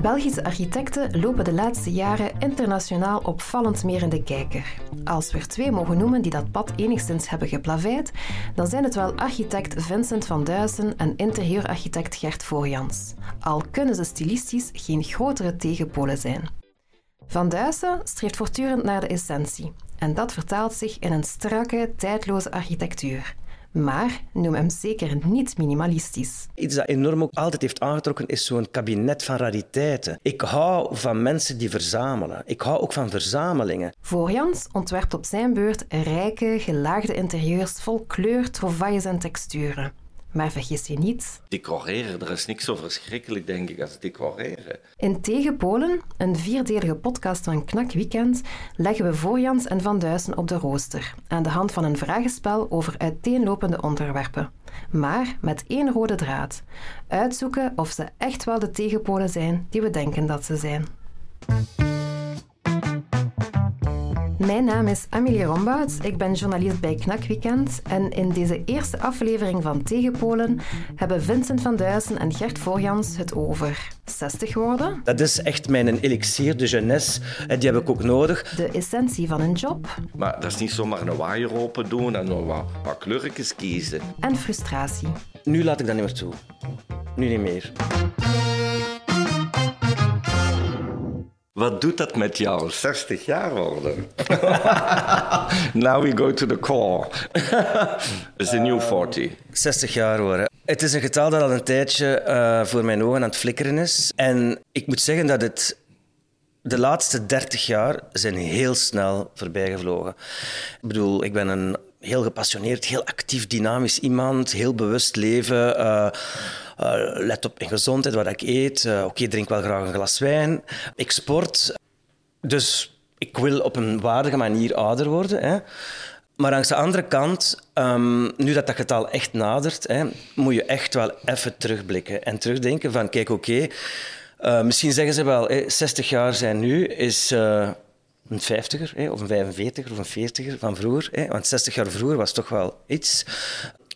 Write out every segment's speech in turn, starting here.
Belgische architecten lopen de laatste jaren internationaal opvallend meer in de kijker. Als we er twee mogen noemen die dat pad enigszins hebben geplaveid, dan zijn het wel architect Vincent van Duysen en interieurarchitect Gert Voorjans. Al kunnen ze stilistisch geen grotere tegenpolen zijn. Van Duysen streeft voortdurend naar de essentie en dat vertaalt zich in een strakke, tijdloze architectuur maar noem hem zeker niet minimalistisch. Iets dat enorm ook altijd heeft aangetrokken is zo'n kabinet van rariteiten. Ik hou van mensen die verzamelen. Ik hou ook van verzamelingen. Voorjans ontwerpt op zijn beurt rijke, gelaagde interieurs vol kleur, trouvailles en texturen. Maar vergis je niet... Decoreren, er is niks zo verschrikkelijk, denk ik, als decoreren. In Tegenpolen, een vierdelige podcast van Knak Weekend, leggen we Voorjans en Van Duisen op de rooster, aan de hand van een vragenspel over uiteenlopende onderwerpen. Maar met één rode draad. Uitzoeken of ze echt wel de tegenpolen zijn die we denken dat ze zijn. Mijn naam is Amelie Rombouts. Ik ben journalist bij Knak Weekend. En in deze eerste aflevering van Tegenpolen hebben Vincent van Duysen en Gert Voorjans het over 60 worden. Dat is echt mijn elixier de jeunesse. En die heb ik ook nodig. De essentie van een job. Maar dat is niet zomaar een waaier open doen en nog wat, wat kleurtjes kiezen. En frustratie. Nu laat ik dat niet meer toe. Nu niet meer. Wat doet dat met jou? 60 jaar worden. Now we go to the core. It's a new 40. 60 jaar worden. Het is een getal dat al een tijdje uh, voor mijn ogen aan het flikkeren is. En ik moet zeggen dat het de laatste 30 jaar zijn heel snel voorbijgevlogen. Ik bedoel, ik ben een heel gepassioneerd, heel actief, dynamisch iemand, heel bewust leven. Uh, uh, let op mijn gezondheid, wat ik eet. Uh, Oké, drink wel graag een glas wijn. Ik sport. Dus ik wil op een waardige manier ouder worden. Hè. Maar aan de andere kant, um, nu dat dat getal echt nadert, hè, moet je echt wel even terugblikken en terugdenken van, kijk, oké, misschien zeggen ze wel, hè, 60 jaar zijn nu, is een 50er, hè, of een 45er, of een 40er van vroeger. Hè, want 60 jaar vroeger was toch wel iets.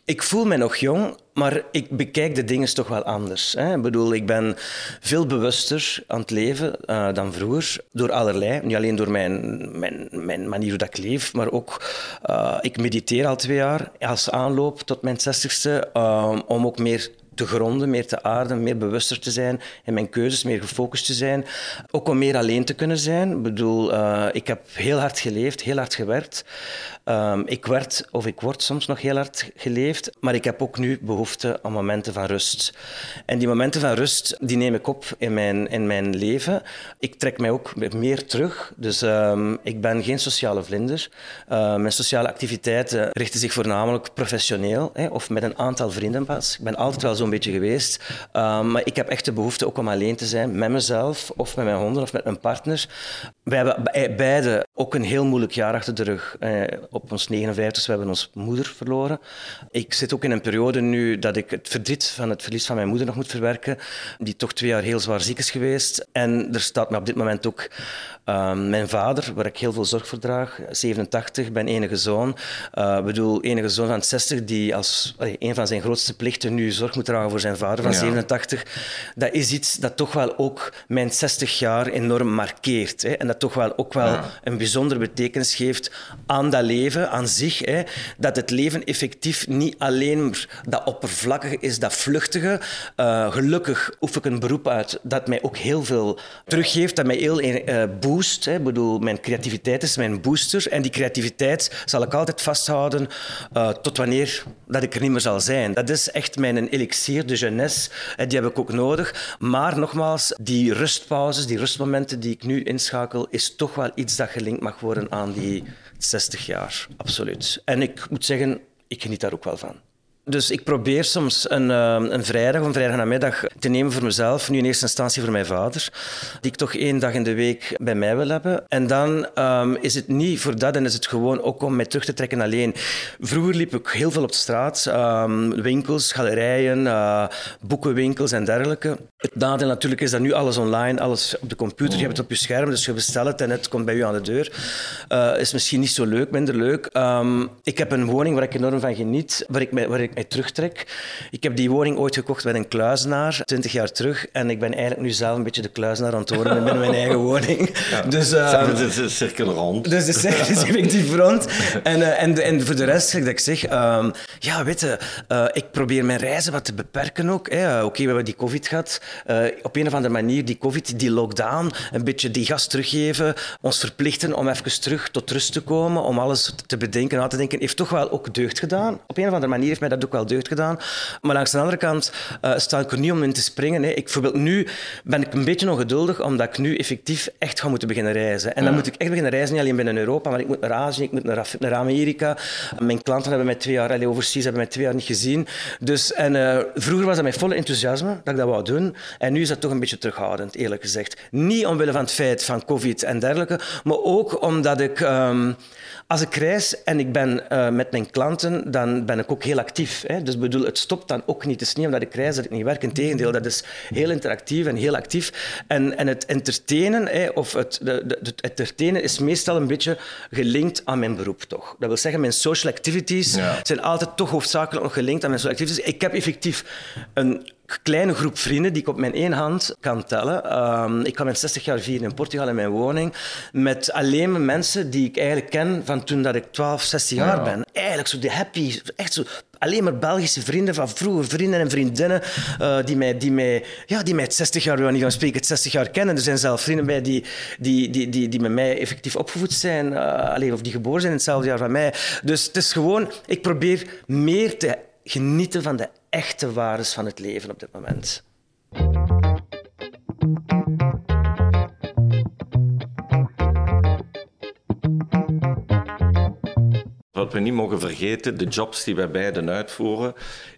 Ik voel me nog jong, maar ik bekijk de dingen toch wel anders. Hè. Ik bedoel, ik ben veel bewuster aan het leven uh, dan vroeger. Door allerlei. Niet alleen door mijn, mijn, mijn manier hoe ik leef, maar ook... Uh, ik mediteer al twee jaar als aanloop tot mijn zestigste. Uh, om ook meer te gronden, meer te aarden, meer bewuster te zijn in mijn keuzes, meer gefocust te zijn. Ook om meer alleen te kunnen zijn. Ik bedoel, uh, ik heb heel hard geleefd, heel hard gewerkt. Um, ik werd, of ik word soms nog heel hard geleefd, maar ik heb ook nu behoefte aan momenten van rust. En die momenten van rust, die neem ik op in mijn, in mijn leven. Ik trek mij ook meer terug. Dus um, ik ben geen sociale vlinder. Uh, mijn sociale activiteiten richten zich voornamelijk professioneel, hè, of met een aantal vrienden pas. Ik ben altijd wel zo'n beetje geweest. Um, maar ik heb echt de behoefte ook om alleen te zijn, met mezelf, of met mijn honden, of met mijn partner. Wij hebben beide ook een heel moeilijk jaar achter de rug. Eh, op ons 59 we hebben onze moeder verloren. Ik zit ook in een periode nu dat ik het verdriet van het verlies van mijn moeder nog moet verwerken, die toch twee jaar heel zwaar ziek is geweest. En er staat me op dit moment ook um, mijn vader, waar ik heel veel zorg voor draag, 87, ben enige zoon. Uh, bedoel, enige zoon van 60 die als een van zijn grootste plichten nu zorg moet voor zijn vader van ja. 87. Dat is iets dat toch wel ook mijn 60 jaar enorm markeert. Hè. En dat toch wel ook wel ja. een bijzondere betekenis geeft aan dat leven, aan zich. Hè. Dat het leven effectief niet alleen dat oppervlakkige is, dat vluchtige. Uh, gelukkig oefen ik een beroep uit dat mij ook heel veel teruggeeft, dat mij heel uh, boost. Hè. Ik bedoel, mijn creativiteit is mijn booster. En die creativiteit zal ik altijd vasthouden uh, tot wanneer dat ik er niet meer zal zijn. Dat is echt mijn de jeunesse. En die heb ik ook nodig. Maar nogmaals, die rustpauzes, die rustmomenten die ik nu inschakel, is toch wel iets dat gelinkt mag worden aan die 60 jaar. Absoluut. En ik moet zeggen, ik geniet daar ook wel van. Dus ik probeer soms een, een vrijdag of een vrijdagnamiddag te nemen voor mezelf. Nu in eerste instantie voor mijn vader, die ik toch één dag in de week bij mij wil hebben. En dan um, is het niet voor dat en is het gewoon ook om mij terug te trekken alleen. Vroeger liep ik heel veel op de straat. Um, winkels, galerijen, uh, boekenwinkels en dergelijke. Het nadeel natuurlijk is dat nu alles online, alles op de computer. Je hebt het op je scherm, dus je bestelt het en het komt bij je aan de deur. Uh, is misschien niet zo leuk, minder leuk. Ik heb een woning waar ik enorm van geniet, waar ik, waar ik mij terugtrek. Ik heb die woning ooit gekocht met een kluizenaar, twintig jaar terug. En ik ben eigenlijk nu zelf een beetje de kluizenaar aan het worden binnen mijn eigen woning. Dus, uh, het is een cirkel rond. Dus de cirkel is effectief rond. En, uh, en, en voor de rest, dat ik zeg, um, ja, weet je, uh, ik probeer mijn reizen wat te beperken ook. Oké, okay, we hebben die covid gehad. op een of andere manier, die covid, die lockdown, een beetje die gas teruggeven, ons verplichten om even terug tot rust te komen, om alles te bedenken, na te denken, heeft toch wel ook deugd gedaan. Op een of andere manier heeft mij dat ook wel deugd gedaan. Maar langs de andere kant uh, sta ik er niet om in te springen. Hè. Ik, bijvoorbeeld nu ben ik een beetje ongeduldig, omdat ik nu effectief echt ga moeten beginnen reizen. En dan moet ik echt beginnen reizen, niet alleen binnen Europa, maar ik moet naar Azië, ik moet naar, naar Amerika. Mijn klanten hebben mij twee jaar, allee, overseas, hebben mij twee jaar niet gezien. Dus, en, uh, vroeger was dat met volle enthousiasme dat ik dat wou doen. En nu is dat toch een beetje terughoudend, eerlijk gezegd. Niet omwille van het feit van COVID en dergelijke, maar ook omdat ik... Um, als ik reis en ik ben uh, met mijn klanten, dan ben ik ook heel actief. Hè? Dus bedoel, het stopt dan ook niet. Het is niet omdat ik reis dat ik niet werk. Integendeel, dat is heel interactief en heel actief. En, en het entertainen, hè, of het, de, de, het entertainen is meestal een beetje gelinkt aan mijn beroep, toch? Dat wil zeggen, mijn social activities ja. zijn altijd toch hoofdzakelijk nog gelinkt aan mijn social activities. Ik heb effectief een kleine groep vrienden die ik op mijn één hand kan tellen. Um, ik kan mijn 60 jaar vieren in Portugal in mijn woning. Met alleen maar mensen die ik eigenlijk ken van toen dat ik 12, 16 jaar ben. Eigenlijk zo de happy, echt zo alleen maar Belgische vrienden van vroeger, vrienden en vriendinnen, uh, die, mij, die, mij, ja, die mij het 60 jaar, niet gaan spreken, het 60 jaar kennen. Er zijn zelfs vrienden bij die, die, die, die, die met mij effectief opgevoed zijn, uh, alleen, of die geboren zijn in hetzelfde jaar van mij. Dus het is gewoon, ik probeer meer te genieten van de echte waardes van het leven op dit moment. We niet mogen vergeten, de jobs die wij beiden uitvoeren,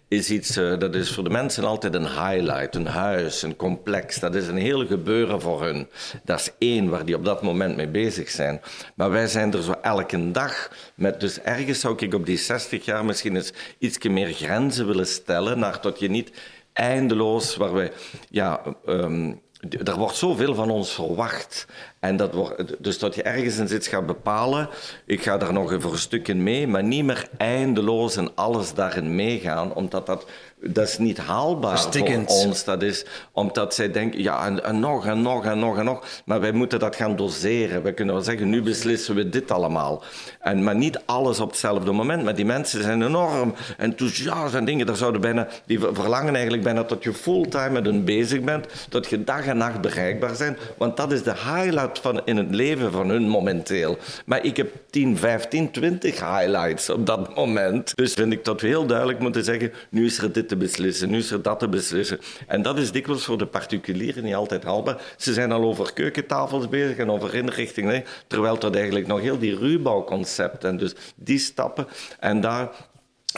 is iets, uh, dat is voor de mensen altijd een highlight, een huis, een complex. Dat is een heel gebeuren voor hun. Dat is één waar die op dat moment mee bezig zijn. Maar wij zijn er zo elke dag met, dus ergens zou ik op die 60 jaar misschien eens iets meer grenzen willen stellen, naar tot je niet eindeloos, waar wij, ja, um, er wordt zoveel van ons verwacht. En dat wordt, dus dat je ergens in zit gaat bepalen, ik ga daar nog voor een stuk in mee, maar niet meer eindeloos en alles daarin meegaan, omdat dat dat is niet haalbaar voor ons. Dat is omdat zij denken, ja, en, en, nog en nog en nog en nog. Maar wij moeten dat gaan doseren. We kunnen wel zeggen, nu beslissen we dit allemaal. En, maar niet alles op hetzelfde moment. Maar die mensen zijn enorm enthousiast en dingen. Daar zouden bijna, die verlangen eigenlijk bijna dat je fulltime met hun bezig bent. Dat je dag en nacht bereikbaar bent. Want dat is de highlight van, in het leven van hun momenteel. Maar ik heb 10, 15, 20 highlights op dat moment. Dus vind ik dat we heel duidelijk moeten zeggen, nu is er dit te beslissen, nu is er dat te beslissen. En dat is dikwijls voor de particulieren niet altijd haalbaar. Ze zijn al over keukentafels bezig en over inrichtingen, terwijl dat eigenlijk nog heel die ruwbouwconcept en dus die stappen. En daar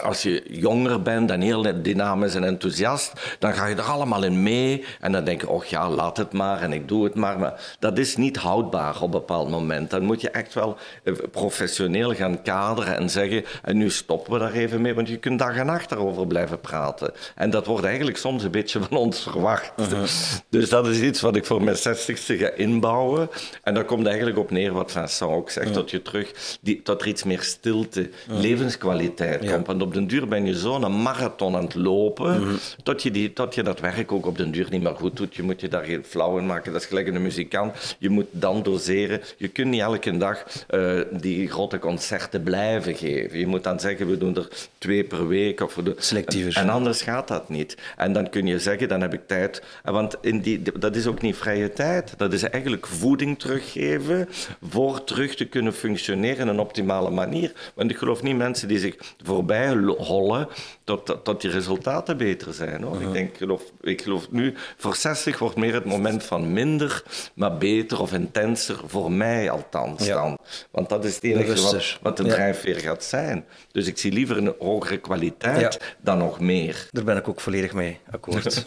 als je jonger bent en heel dynamisch en enthousiast, dan ga je er allemaal in mee. En dan denk je, oh ja, laat het maar en ik doe het maar. Maar dat is niet houdbaar op een bepaald moment. Dan moet je echt wel eh, professioneel gaan kaderen en zeggen, en nu stoppen we daar even mee, want je kunt dag en nacht daarover blijven praten. En dat wordt eigenlijk soms een beetje van ons verwacht. Uh-huh. Dus dat is iets wat ik voor mijn zestigste ga inbouwen. En daar komt eigenlijk op neer wat Vincent ook zegt, dat je terug, die, dat er iets meer stilte, levenskwaliteit komt op den duur ben je zo'n marathon aan het lopen, mm tot, je die, tot je dat werk ook op den duur niet meer goed doet. Je moet je daar geen flauw in maken. Dat is gelijk een muzikant. Je moet dan doseren. Je kunt niet elke dag uh, die grote concerten blijven geven. Je moet dan zeggen, we doen er twee per week. Of we Selectiever. En anders gaat dat niet. En dan kun je zeggen, dan heb ik tijd. Want in die, dat is ook niet vrije tijd. Dat is eigenlijk voeding teruggeven voor terug te kunnen functioneren in een optimale manier. Want ik geloof niet mensen die zich voorbij hollen tot, tot die resultaten beter zijn. Hoor. Ik, denk, geloof, ik geloof nu, voor 60 wordt meer het moment van minder, maar beter of intenser, voor mij althans dan. Want dat is het enige wat, wat de drijfveer gaat zijn. Dus ik zie liever een hogere kwaliteit dan nog meer. Daar ben ik ook volledig mee akkoord.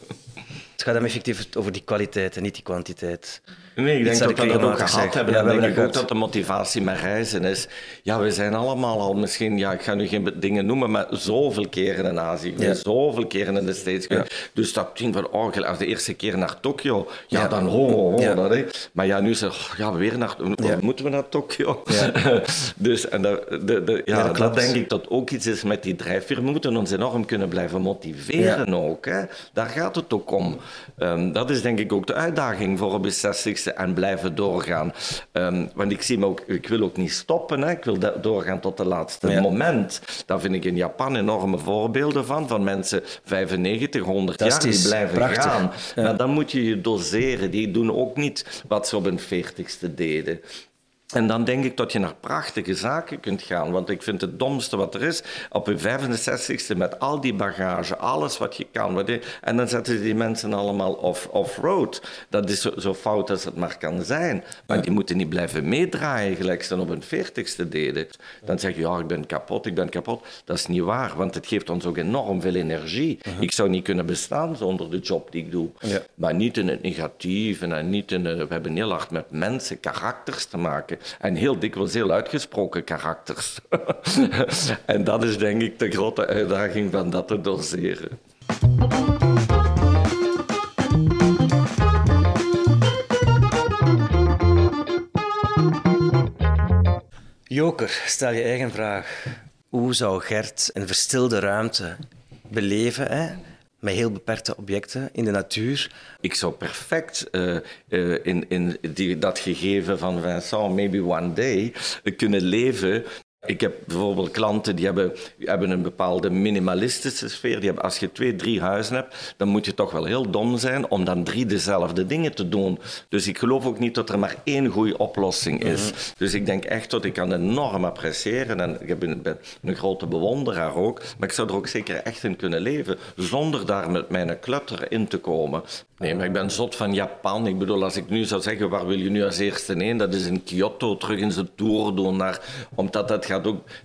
het gaat hem effectief over die kwaliteit en niet die kwantiteit. Nee, ik denk dat, we dat ook gehad hebben. Ja, we denk ik ook dat de motivatie met reizen is. Ja, we zijn allemaal al misschien, ja, ik ga nu geen dingen noemen, maar zoveel keren in Azië, ja. zoveel keren in de States. Dus dat ding van, oh, als de eerste keer naar Tokio, ja, dan ho, ho, dat. Maar ja, nu zeg oh, ja, weer naar, moeten we naar Tokio? dus en dat, de, ja, dat, denk ik dat ook iets is met die drijfveer. We moeten ons enorm kunnen blijven motiveren ook. Hè. Daar gaat het ook om. Ehm, dat is denk ik ook de uitdaging voor een 60 en blijven doorgaan. Ehm, want ik zie me ook, ik wil ook niet stoppen. Hè. Ik wil doorgaan tot het laatste moment. Daar vind ik in Japan enorme voorbeelden van. Van mensen 95, 100 jaar die blijven prachtig. gaan. Maar dan moet je je doseren. Die doen ook niet wat ze op hun 40ste deden. En dan denk ik dat je naar prachtige zaken kunt gaan. Want ik vind het domste wat er is, op je 65ste met al die bagage, alles wat je kan. Wat je, en dan zetten ze die mensen allemaal off- off-road. dat is zo, zo fout als het maar kan zijn. Maar die moeten niet blijven meedraaien, gelijk ze dan op hun 40ste deden. Dan zeg je, ja, ik ben kapot, ik ben kapot. Dat is niet waar, want het geeft ons ook enorm veel energie. Ik zou niet kunnen bestaan zonder de job die ik doe. Ja. Maar niet in het negatieve en niet in... we hebben heel hard met mensen, karakters te maken. En heel dikwijls heel uitgesproken karakters. en dat is denk ik de grote uitdaging van dat te doseren. Joker, stel je eigen vraag. Hoe zou Gert een verstilde ruimte beleven, hè? Met heel beperkte objecten in de natuur? Ik zou perfect eh, eh, in, in die, dat gegeven van Vincent, maybe one day, kunnen leven. Ik heb bijvoorbeeld klanten die hebben, hebben een bepaalde minimalistische sfeer. Die hebben, als je twee, drie huizen hebt, dan moet je toch wel heel dom zijn om dan drie dezelfde dingen te doen. Dus ik geloof ook niet dat er maar één goede oplossing is. Dus ik denk echt dat ik kan enorm appreciëren. En ik ben, ben een grote bewonderaar ook. Maar ik zou er ook zeker echt in kunnen leven, zonder daar met mijn klutter in te komen. Nee, maar ik ben zot van Japan. Ik bedoel, als ik nu zou zeggen, waar wil je nu als eerste heen? Dat is in Kyoto terug in zijn tour doen. Naar, omdat dat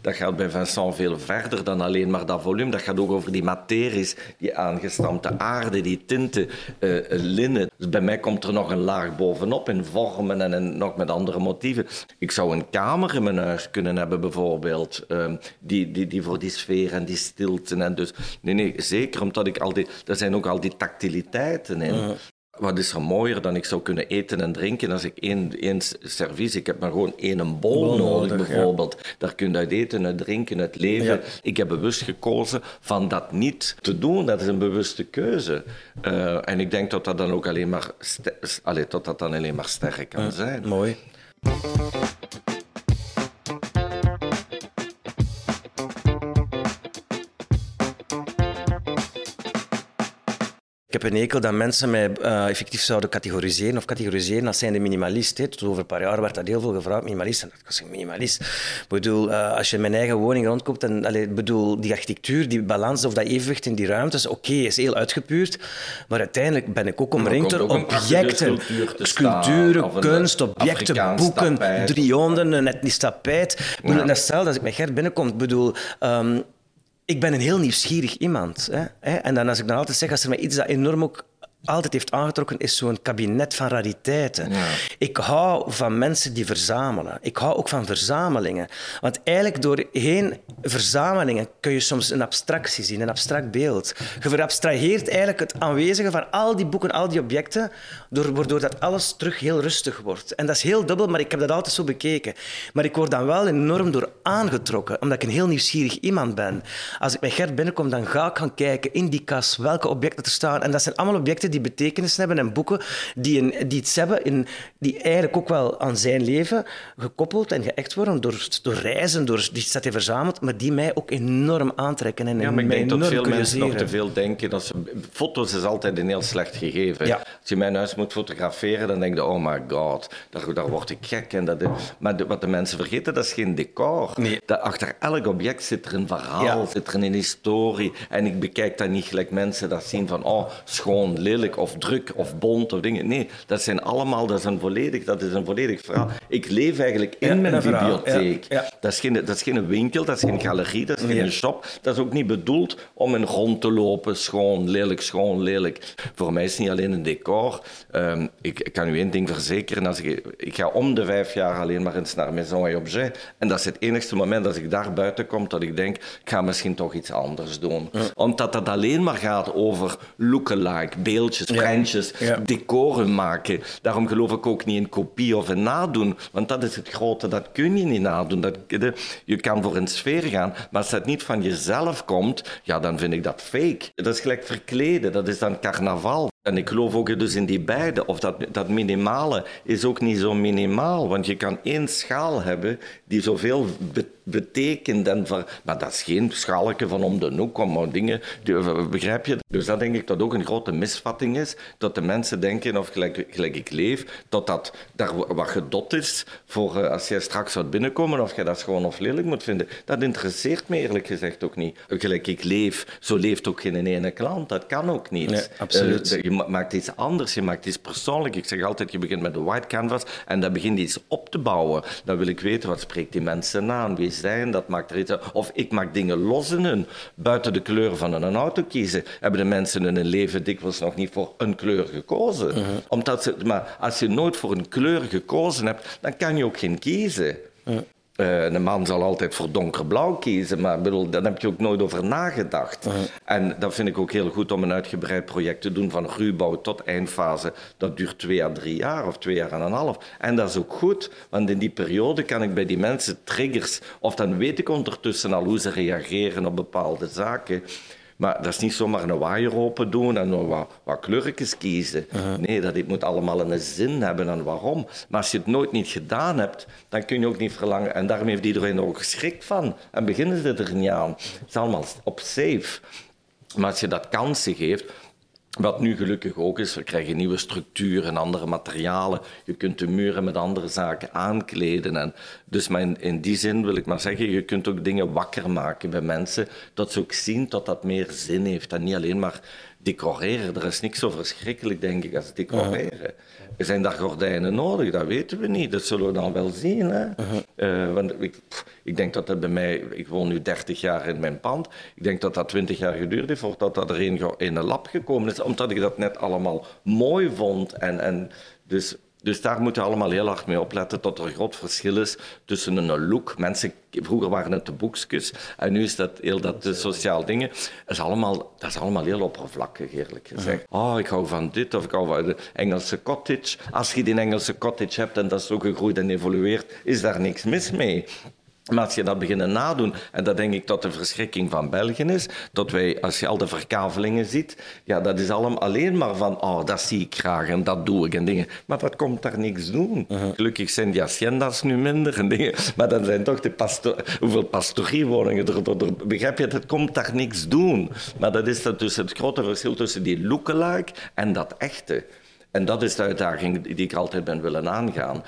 dat gaat bij Vincent veel verder dan alleen maar dat volume. Dat gaat ook over die materies, die aangestampte aarde, die tinten, eh, eh, linnen. Dus bij mij komt er nog een laag bovenop in vormen en nog met andere motieven. Ik zou een kamer in mijn huis kunnen hebben, bijvoorbeeld, ehm, die, die, die voor die sfeer en die stilte. En dus, nee, nee, zeker omdat ik al die... Er zijn ook al die tactiliteiten in. Wat is er mooier dan ik zou kunnen eten en drinken als ik één, één servies... Ik heb maar gewoon één bol Bol nodig, nodig, ja. bijvoorbeeld. Daar kun je uit eten, uit drinken, uit leven. Ja. Ik heb bewust gekozen van dat niet te doen. Dat is een bewuste keuze. Eh, en ik denk dat dat dan ook alleen maar, allee, dat dat dan alleen maar sterk kan zijn. Mooi. Heb een hekel dat mensen mij eh, effectief zouden categoriseren of categoriseren als zijnde minimalist. Hè. Tot over een paar jaar werd dat heel veel gevraagd, minimalist. En ik was een minimalist. Ik bedoel, eh, als je in mijn eigen woning rondkomt, en, allee, bedoel, die architectuur, die balans of dat evenwicht in die ruimtes, oké, is heel uitgepuurd. Maar uiteindelijk ben ik ook omringd door objecten. staan, Sculpturen, een kunst, objecten, Afrikaans boeken, tapijt. driehonden, een etnisch tapijt. Ik bedoel, dat hetzelfde als ik met Gert binnenkom. Bedoel, ehm, ik ben een heel nieuwsgierig iemand. Hè? En dan als ik dan altijd zeg, als er mij iets dat enorm ook altijd heeft aangetrokken, is zo'n kabinet van rariteiten. Ja. Ik hou van mensen die verzamelen. Ik hou ook van verzamelingen. Want eigenlijk doorheen verzamelingen kun je soms een abstractie zien, een abstract beeld. Je verabstraheert eigenlijk het aanwezige van al die boeken, al die objecten, door, waardoor dat alles terug heel rustig wordt. En dat is heel dubbel, maar ik heb dat altijd zo bekeken. Maar ik word dan wel enorm door aangetrokken, omdat ik een heel nieuwsgierig iemand ben. Als ik met Gert binnenkom, dan ga ik gaan kijken in die kas welke objecten er staan. En dat zijn allemaal objecten die betekenis hebben en boeken die, een, die iets hebben, in, die eigenlijk ook wel aan zijn leven gekoppeld en geëcht worden door, door reizen, door die dat hij verzamelt, maar die mij ook enorm aantrekken en Ja, maar ik denk dat veel mensen nog te veel denken. Dat ze, foto's is altijd een heel slecht gegeven. Ja. Als je mijn huis moet fotograferen, dan denk je, oh my god, daar, daar word ik gek. En dat, maar de- wat de mensen vergeten, dat is geen decor. Nee. Dat achter elk object zit er een verhaal, Ja. zit er een historie. En ik bekijk dat niet gelijk mensen dat zien van, oh, schoon. Lelijk of druk of bont of dingen. Nee, dat zijn allemaal, dat is een volledig, dat is een volledig verhaal. Ik leef eigenlijk in mijn bibliotheek. Dat, is geen, dat is geen winkel, dat is geen galerie, dat is geen shop. Dat is ook niet bedoeld om in rond te lopen, schoon, lelijk, schoon, lelijk. Voor mij is het niet alleen een decor. Ehm, ik, ik, kan u één ding verzekeren. Als ik, ik ga om de vijf jaar alleen maar eens naar Maison et Objet. En dat is het enigste moment als ik daar buiten kom dat ik denk, ik ga misschien toch iets anders doen. Omdat dat alleen maar gaat over lookalike, beeldjes, prentjes, decoren maken. Daarom geloof ik ook niet in kopie of in nadoen. Want dat is het grote, dat kun je niet nadoen. Dat, je kan voor een sfeer gaan, maar als dat niet van jezelf komt, ja, dan vind ik dat fake. Dat is gelijk verkleden, dat is dan carnaval. En ik geloof ook dus in die beide. Of dat, dat minimale is ook niet zo minimaal. Want je kan één schaal hebben die zoveel betekent. En maar dat is geen schaalje van om de hoek, om dingen... Begrijp je? Dus dat denk ik dat ook een grote misvatting is. Dat de mensen denken, of gelijk, gelijk ik leef, dat dat daar wat gedot is voor uh, als jij straks zou binnenkomen of jij dat gewoon of lelijk moet vinden. Dat interesseert me eerlijk gezegd ook niet. Gelijk ik leef, zo leeft ook geen ene klant. Dat kan ook niet. Nee, absoluut. Uh, je maakt iets anders, je maakt iets persoonlijk. Ik zeg altijd, je begint met de white canvas en dan begint iets op te bouwen. Dan wil ik weten, wat spreekt die mensen aan? Wie zijn dat? Maakt er iets Of ik maak dingen los in hun. Buiten de kleur van een auto kiezen, hebben de mensen in hun leven dikwijls nog niet voor een kleur gekozen. Mhm. Omdat ze, maar als je nooit voor een kleur gekozen hebt, dan kan je ook geen kiezen. Uh, een man zal altijd voor donkerblauw kiezen, maar bedoel, daar heb je ook nooit over nagedacht. En dat vind ik ook heel goed om een uitgebreid project te doen, van ruwbouw tot eindfase. Dat duurt twee à drie jaar of twee jaar en een half. En dat is ook goed, want in die periode kan ik bij die mensen triggers, of dan weet ik ondertussen al hoe ze reageren op bepaalde zaken. Maar dat is niet zomaar een waaier open doen en wat, wat kleurtjes kiezen. Nee, dat moet allemaal een zin hebben en waarom. Maar als je het nooit niet gedaan hebt, dan kun je ook niet verlangen. En daarom heeft iedereen er ook geschrikt van. En beginnen ze er niet aan. Het is allemaal op safe. Maar als je dat kansen geeft, wat nu gelukkig ook is, we krijgen nieuwe structuren en andere materialen. Je kunt de muren met andere zaken aankleden. En dus mijn, in die zin wil ik maar zeggen, je kunt ook dingen wakker maken bij mensen. Dat ze ook zien dat dat meer zin heeft. En niet alleen maar decoreren. Er is niks zo verschrikkelijk, denk ik, als decoreren. Er zijn daar gordijnen nodig, dat weten we niet. Dat zullen we dan wel zien. Hè? Uh, want ik, ik, denk dat dat bij mij... Ik woon nu 30 jaar in mijn pand. Ik denk dat dat 20 jaar geduurd heeft voordat dat er in een lab gekomen is. Omdat ik dat net allemaal mooi vond. En, en dus dus daar moeten we allemaal heel hard mee opletten dat er een groot verschil is tussen een look. Mensen, vroeger waren het de boekjes en nu is dat heel dat de sociaal dingen. Dat is allemaal, dat is allemaal heel oppervlakkig, eerlijk gezegd. Oh, ik hou van dit of ik hou van de Engelse cottage. Als je die Engelse cottage hebt en dat is zo gegroeid en evolueert, is daar niks mis mee. Maar als je dat beginnen nadoen, en dat denk ik dat de verschrikking van België is, dat wij, als je al de verkavelingen ziet, ja, dat is allemaal alleen maar van, oh, dat zie ik graag en dat doe ik en dingen. Maar dat komt daar niks doen. Uh-huh. Gelukkig zijn die haciendas nu minder en dingen, maar dan zijn toch de pasto hoeveel pastoriewoningen er, er, Begrijp je, het komt daar niks doen. Maar dat is dus het grote verschil tussen die lookalike en dat echte. En dat is de uitdaging die ik altijd ben willen aangaan.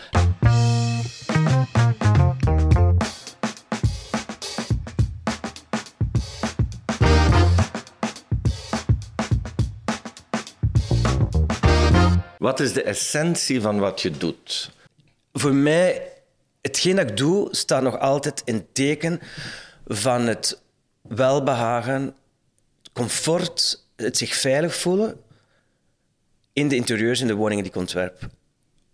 Wat is de essentie van wat je doet? Voor mij, hetgeen dat ik doe, staat nog altijd in teken van het welbehagen, comfort, het zich veilig voelen in de interieurs in de woningen die ik ontwerp.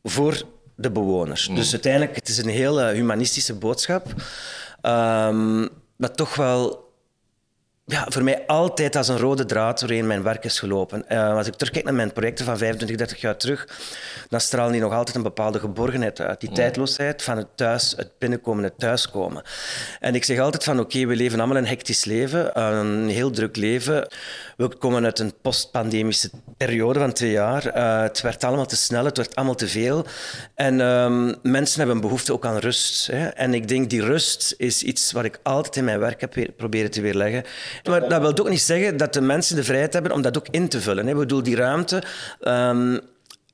Voor de bewoners. Mm. Dus uiteindelijk, het is een heel humanistische boodschap. Um, maar toch wel ja, voor mij altijd als een rode draad doorheen mijn werk is gelopen. Uh, als ik terugkijk naar mijn projecten van 25, 30 jaar terug, dan stralen die nog altijd een bepaalde geborgenheid uit. Die mm. tijdloosheid van het thuis, het binnenkomen, het thuiskomen. En ik zeg altijd van oké, we leven allemaal een hectisch leven, een heel druk leven. We komen uit een postpandemische periode van twee jaar. Uh, het werd allemaal te snel, het werd allemaal te veel. En um, mensen hebben een behoefte ook aan rust. Hè. En ik denk die rust is iets wat ik altijd in mijn werk heb proberen te weerleggen. Maar dat wil ook niet zeggen dat de mensen de vrijheid hebben om dat ook in te vullen. Hè. Ik bedoel, die ruimte... Um,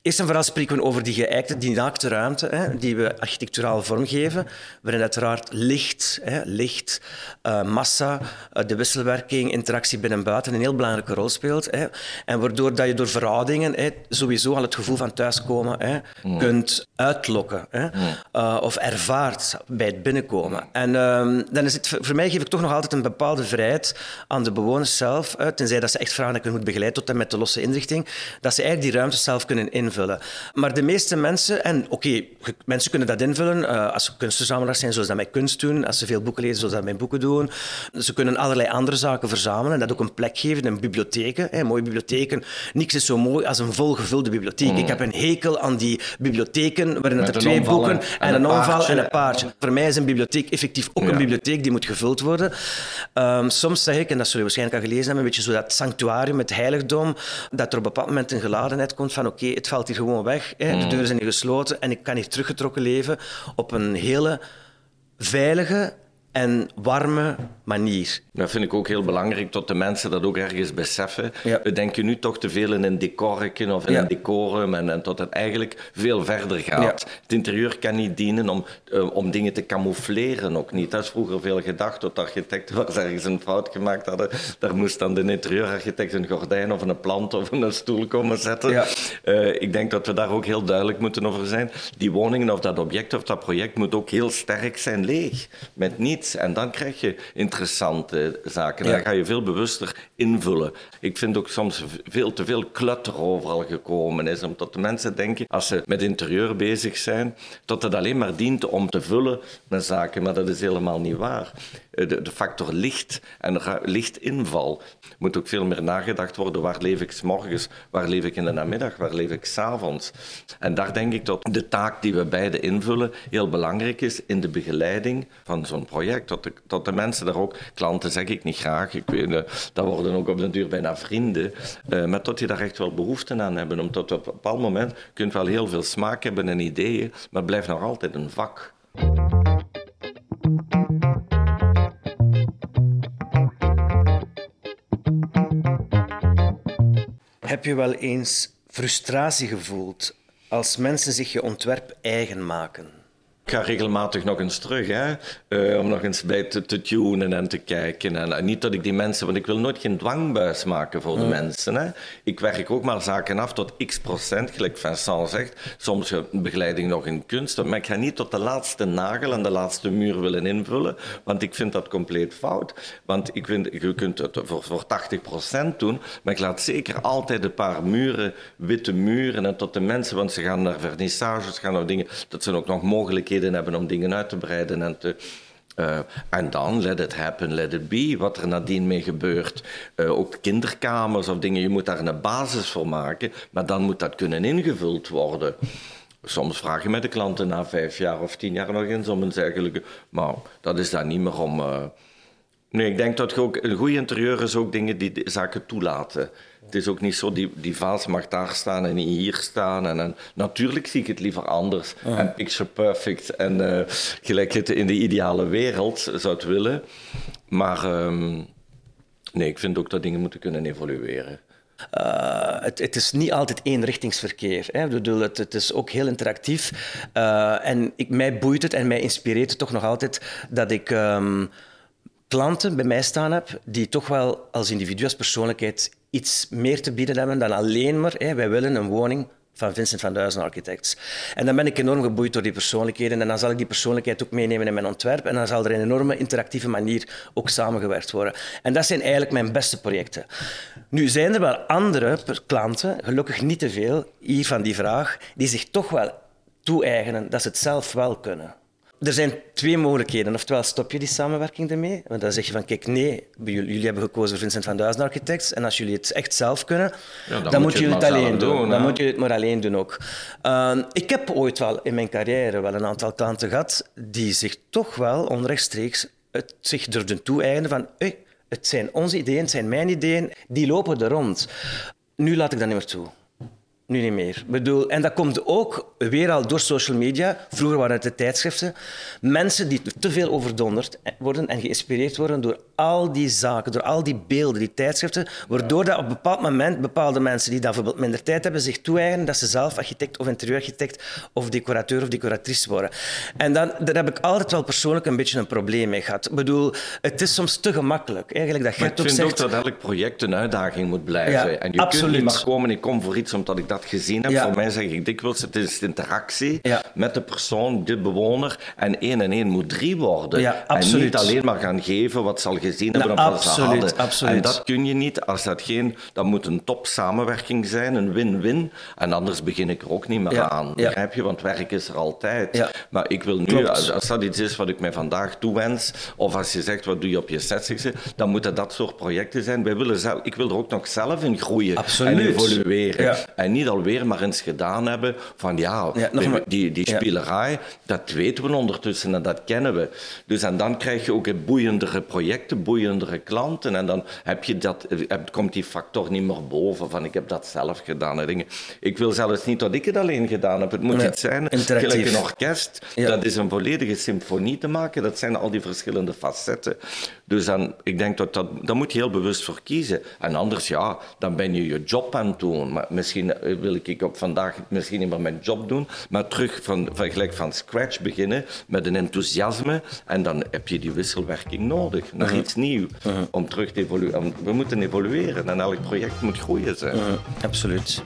Eerst en vooral spreken we over die geëikte, die naakte ruimte, hè, die we architecturaal vormgeven, waarin uiteraard licht, hè, licht uh, massa, uh, de wisselwerking, interactie binnen en buiten een heel belangrijke rol speelt. Hè. En waardoor dat je door verhoudingen hè, sowieso al het gevoel van thuiskomen hè, mm. kunt uitlokken hè, mm. uh, of ervaart bij het binnenkomen. En ehm, dan is het, voor mij geef ik toch nog altijd een bepaalde vrijheid aan de bewoners zelf, tenzij dat ze echt vragen dat ik moet begeleiden tot en met de losse inrichting, dat ze eigenlijk die ruimte zelf kunnen invullen invullen. Maar de meeste mensen, en oké, mensen kunnen dat invullen uh, als ze kunstverzamelaars zijn, zoals dat met kunst doen, als ze veel boeken lezen, zoals dat met boeken doen. Ze kunnen allerlei andere zaken verzamelen en dat ook een plek geven in bibliotheken. Hè, mooie bibliotheken. Niks is zo mooi als een volgevulde bibliotheek. Ik heb een hekel aan die bibliotheken waarin er twee boeken en, een omval en een paardje. Voor mij is een bibliotheek effectief ook een bibliotheek die moet gevuld worden. Um, soms zeg ik, en dat zul je waarschijnlijk al gelezen hebben, een beetje zo dat sanctuarium, het heiligdom, dat er op een bepaald moment een geladenheid komt van oké, het valt valt hier gewoon weg. Hè. De mm. deuren zijn hier gesloten en ik kan hier teruggetrokken leven op een hele veilige en warme manier. Dat vind ik ook heel belangrijk, dat de mensen dat ook ergens beseffen. We denken nu toch te veel in een decorretje of in een decorum en, en tot het eigenlijk veel verder gaat. Het interieur kan niet dienen om, uh, om dingen te camoufleren, ook niet. Dat is vroeger veel gedacht, tot architecten ze ergens een fout gemaakt hadden. Daar moest dan de interieurarchitect een gordijn of een plant of een stoel komen zetten. Uh, ik denk dat we daar ook heel duidelijk moeten over zijn. Die woningen of dat object of dat project moet ook heel sterk zijn leeg, met niets. En dan krijg je interessante zaken. Dan ga je veel bewuster invullen. Ik vind ook soms veel te veel klutter overal gekomen is, omdat de mensen denken, als ze met interieur bezig zijn, dat het alleen maar dient om te vullen met zaken. Maar dat is helemaal niet waar. Eh, de, factor licht en lichtinval moet ook veel meer nagedacht worden. Waar leef ik morgens? Waar leef ik in de namiddag? Waar leef ik s'avonds? En daar denk ik dat de taak die we beide invullen heel belangrijk is in de begeleiding van zo'n project. Dat de, de mensen daar ook, klanten zeg ik niet graag, ik weet, uh, dat worden ook op den duur bijna vrienden, uh, maar dat die daar echt wel behoefte aan hebben. Omdat op een bepaald moment kunt wel heel veel smaak hebben en ideeën, maar het blijft nog altijd een vak. Heb je wel eens frustratie gevoeld als mensen zich je ontwerp eigen maken? Ik ga regelmatig nog eens terug, hè, uh, om nog eens bij te, te, tunen en te kijken. En, niet dat ik die mensen, want ik wil nooit geen dwangbuis maken voor de mensen. Hè. Ik werk ook maar zaken af tot x procent, gelijk Vincent zegt. Soms begeleiding nog in kunst, maar ik ga niet tot de laatste nagel en de laatste muur willen invullen, want ik vind dat compleet fout. Want ik vind, je kunt het voor, voor 80 procent doen, maar ik laat zeker altijd een paar muren, witte muren, en tot de mensen, want ze gaan naar vernissages, gaan naar dingen, dat zijn ook nog mogelijkheden hebben om dingen uit te breiden en te. Uh, en dan, let it happen, let it be, wat er nadien mee gebeurt. Uh, ook kinderkamers of dingen, je moet daar een basis voor maken, maar dan moet dat kunnen ingevuld worden. Soms vraag je met de klanten na vijf jaar of tien jaar nog eens om een. Maar dat is daar niet meer om. Uh... Nee, ik denk dat ook, een goede interieur is ook dingen die zaken toelaten. Het is ook niet zo, die, die vaas mag daar staan en hier staan. En, en natuurlijk zie ik het liever anders. En picture perfect. En uh, gelijk het in de ideale wereld zou het willen. Maar um, nee, ik vind ook dat dingen moeten kunnen evolueren. Uh, het, het, is niet altijd eenrichtingsverkeer. Hè. Ik bedoel, het, het, is ook heel interactief. Uh, en ik, mij boeit het en mij inspireert het toch nog altijd dat ik um, klanten bij mij staan heb die toch wel als individu, als persoonlijkheid iets meer te bieden hebben dan alleen maar wij willen een woning van Vincent van Duizen Architects. En dan ben ik enorm geboeid door die persoonlijkheden en dan zal ik die persoonlijkheid ook meenemen in mijn ontwerp en dan zal er in een enorme interactieve manier ook samengewerkt worden. En dat zijn eigenlijk mijn beste projecten. Nu zijn er wel andere klanten, gelukkig niet te veel, hier van die vraag, die zich toch wel toe-eigenen dat ze het zelf wel kunnen er zijn twee mogelijkheden. Oftewel stop je die samenwerking ermee, want dan zeg je van kijk, nee, jullie hebben gekozen voor Vincent van Duizen Architects en als jullie het echt zelf kunnen, dan, moet je het, alleen doen. dan moet je het maar alleen doen ook. Ehm, ik heb ooit wel in mijn carrière wel een aantal klanten gehad die zich toch wel onrechtstreeks het zich durfden toe-eigenen van hey, het zijn onze ideeën, het zijn mijn ideeën, die lopen er rond. Nu laat ik dat niet meer toe. Nu niet meer. Bedoel, en dat komt ook weer al door social media. Vroeger waren het de tijdschriften. Mensen die te veel overdonderd worden en geïnspireerd worden door al die zaken, door al die beelden, die tijdschriften, waardoor dat op een bepaald moment bepaalde mensen die dan bijvoorbeeld minder tijd hebben, zich toe-eigenen dat ze zelf architect of interieurarchitect of decorateur of decoratrice worden. En dan, daar heb ik altijd wel persoonlijk een beetje een probleem mee gehad. Ik bedoel, het is soms te gemakkelijk. Eigenlijk dat zegt... Ik vind ook dat elk project een uitdaging moet blijven. Ja, en je absoluut. kunt niet maar komen, ik kom voor iets omdat ik dat gezien heb. Ja. Voor mij zeg ik dikwijls, het is interactie Ja. met de persoon, de bewoner. En één en één moet drie worden. Ja, en niet alleen maar gaan geven wat ze al gezien hebben Nou, of wat ze absoluut, hadden. absoluut. En dat kun je niet als dat geen... Dat moet een top samenwerking zijn, een win-win. En anders begin ik er ook niet meer aan. Begrijp je? Want werk is er altijd. Maar ik wil nu, Klopt. als, dat iets is wat ik mij vandaag toewens, of als je zegt wat doe je op je 60ste, dan moeten dat soort projecten zijn. Wij willen zelf, ik wil er ook nog zelf in groeien Absoluut. en evolueren. En niet alweer maar eens gedaan hebben van ja, die, die Ja. spielerij, dat weten we ondertussen en dat kennen we. Dus en dan krijg je ook boeiendere projecten, boeiendere klanten en dan heb je dat, heb- komt die factor niet meer boven van ik heb dat zelf gedaan. En dingen. Ik wil zelfs niet dat ik het alleen gedaan heb. Het moet Nee, iets zijn, interactief. gelijk een orkest, dat is een volledige symfonie te maken. Dat zijn al die verschillende facetten. Dus dan, ik denk dat, dat daar moet je heel bewust voor kiezen. En anders, ja, dan ben je je job aan het doen. Maar misschien eh, wil ik op vandaag misschien niet meer mijn job doen, maar terug van, van, gelijk van scratch beginnen met een enthousiasme. En dan heb je die wisselwerking nodig naar iets nieuws. Om terug te evolueren. We moeten evolueren en elk project moet groeien zijn. Absoluut.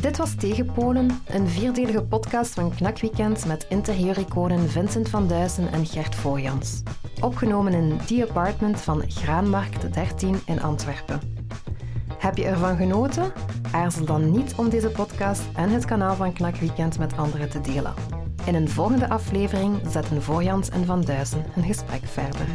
Dit was Tegenpolen, een vierdelige podcast van Knakweekend met interieuriconen Vincent van Duysen en Gert Voorjans. Opgenomen in The Apartment van Graanmarkt 13 in Antwerpen. Heb je ervan genoten? Aarzel dan niet om deze podcast en het kanaal van Knakweekend met anderen te delen. In een volgende aflevering zetten Voorjans en Van Duysen hun gesprek verder.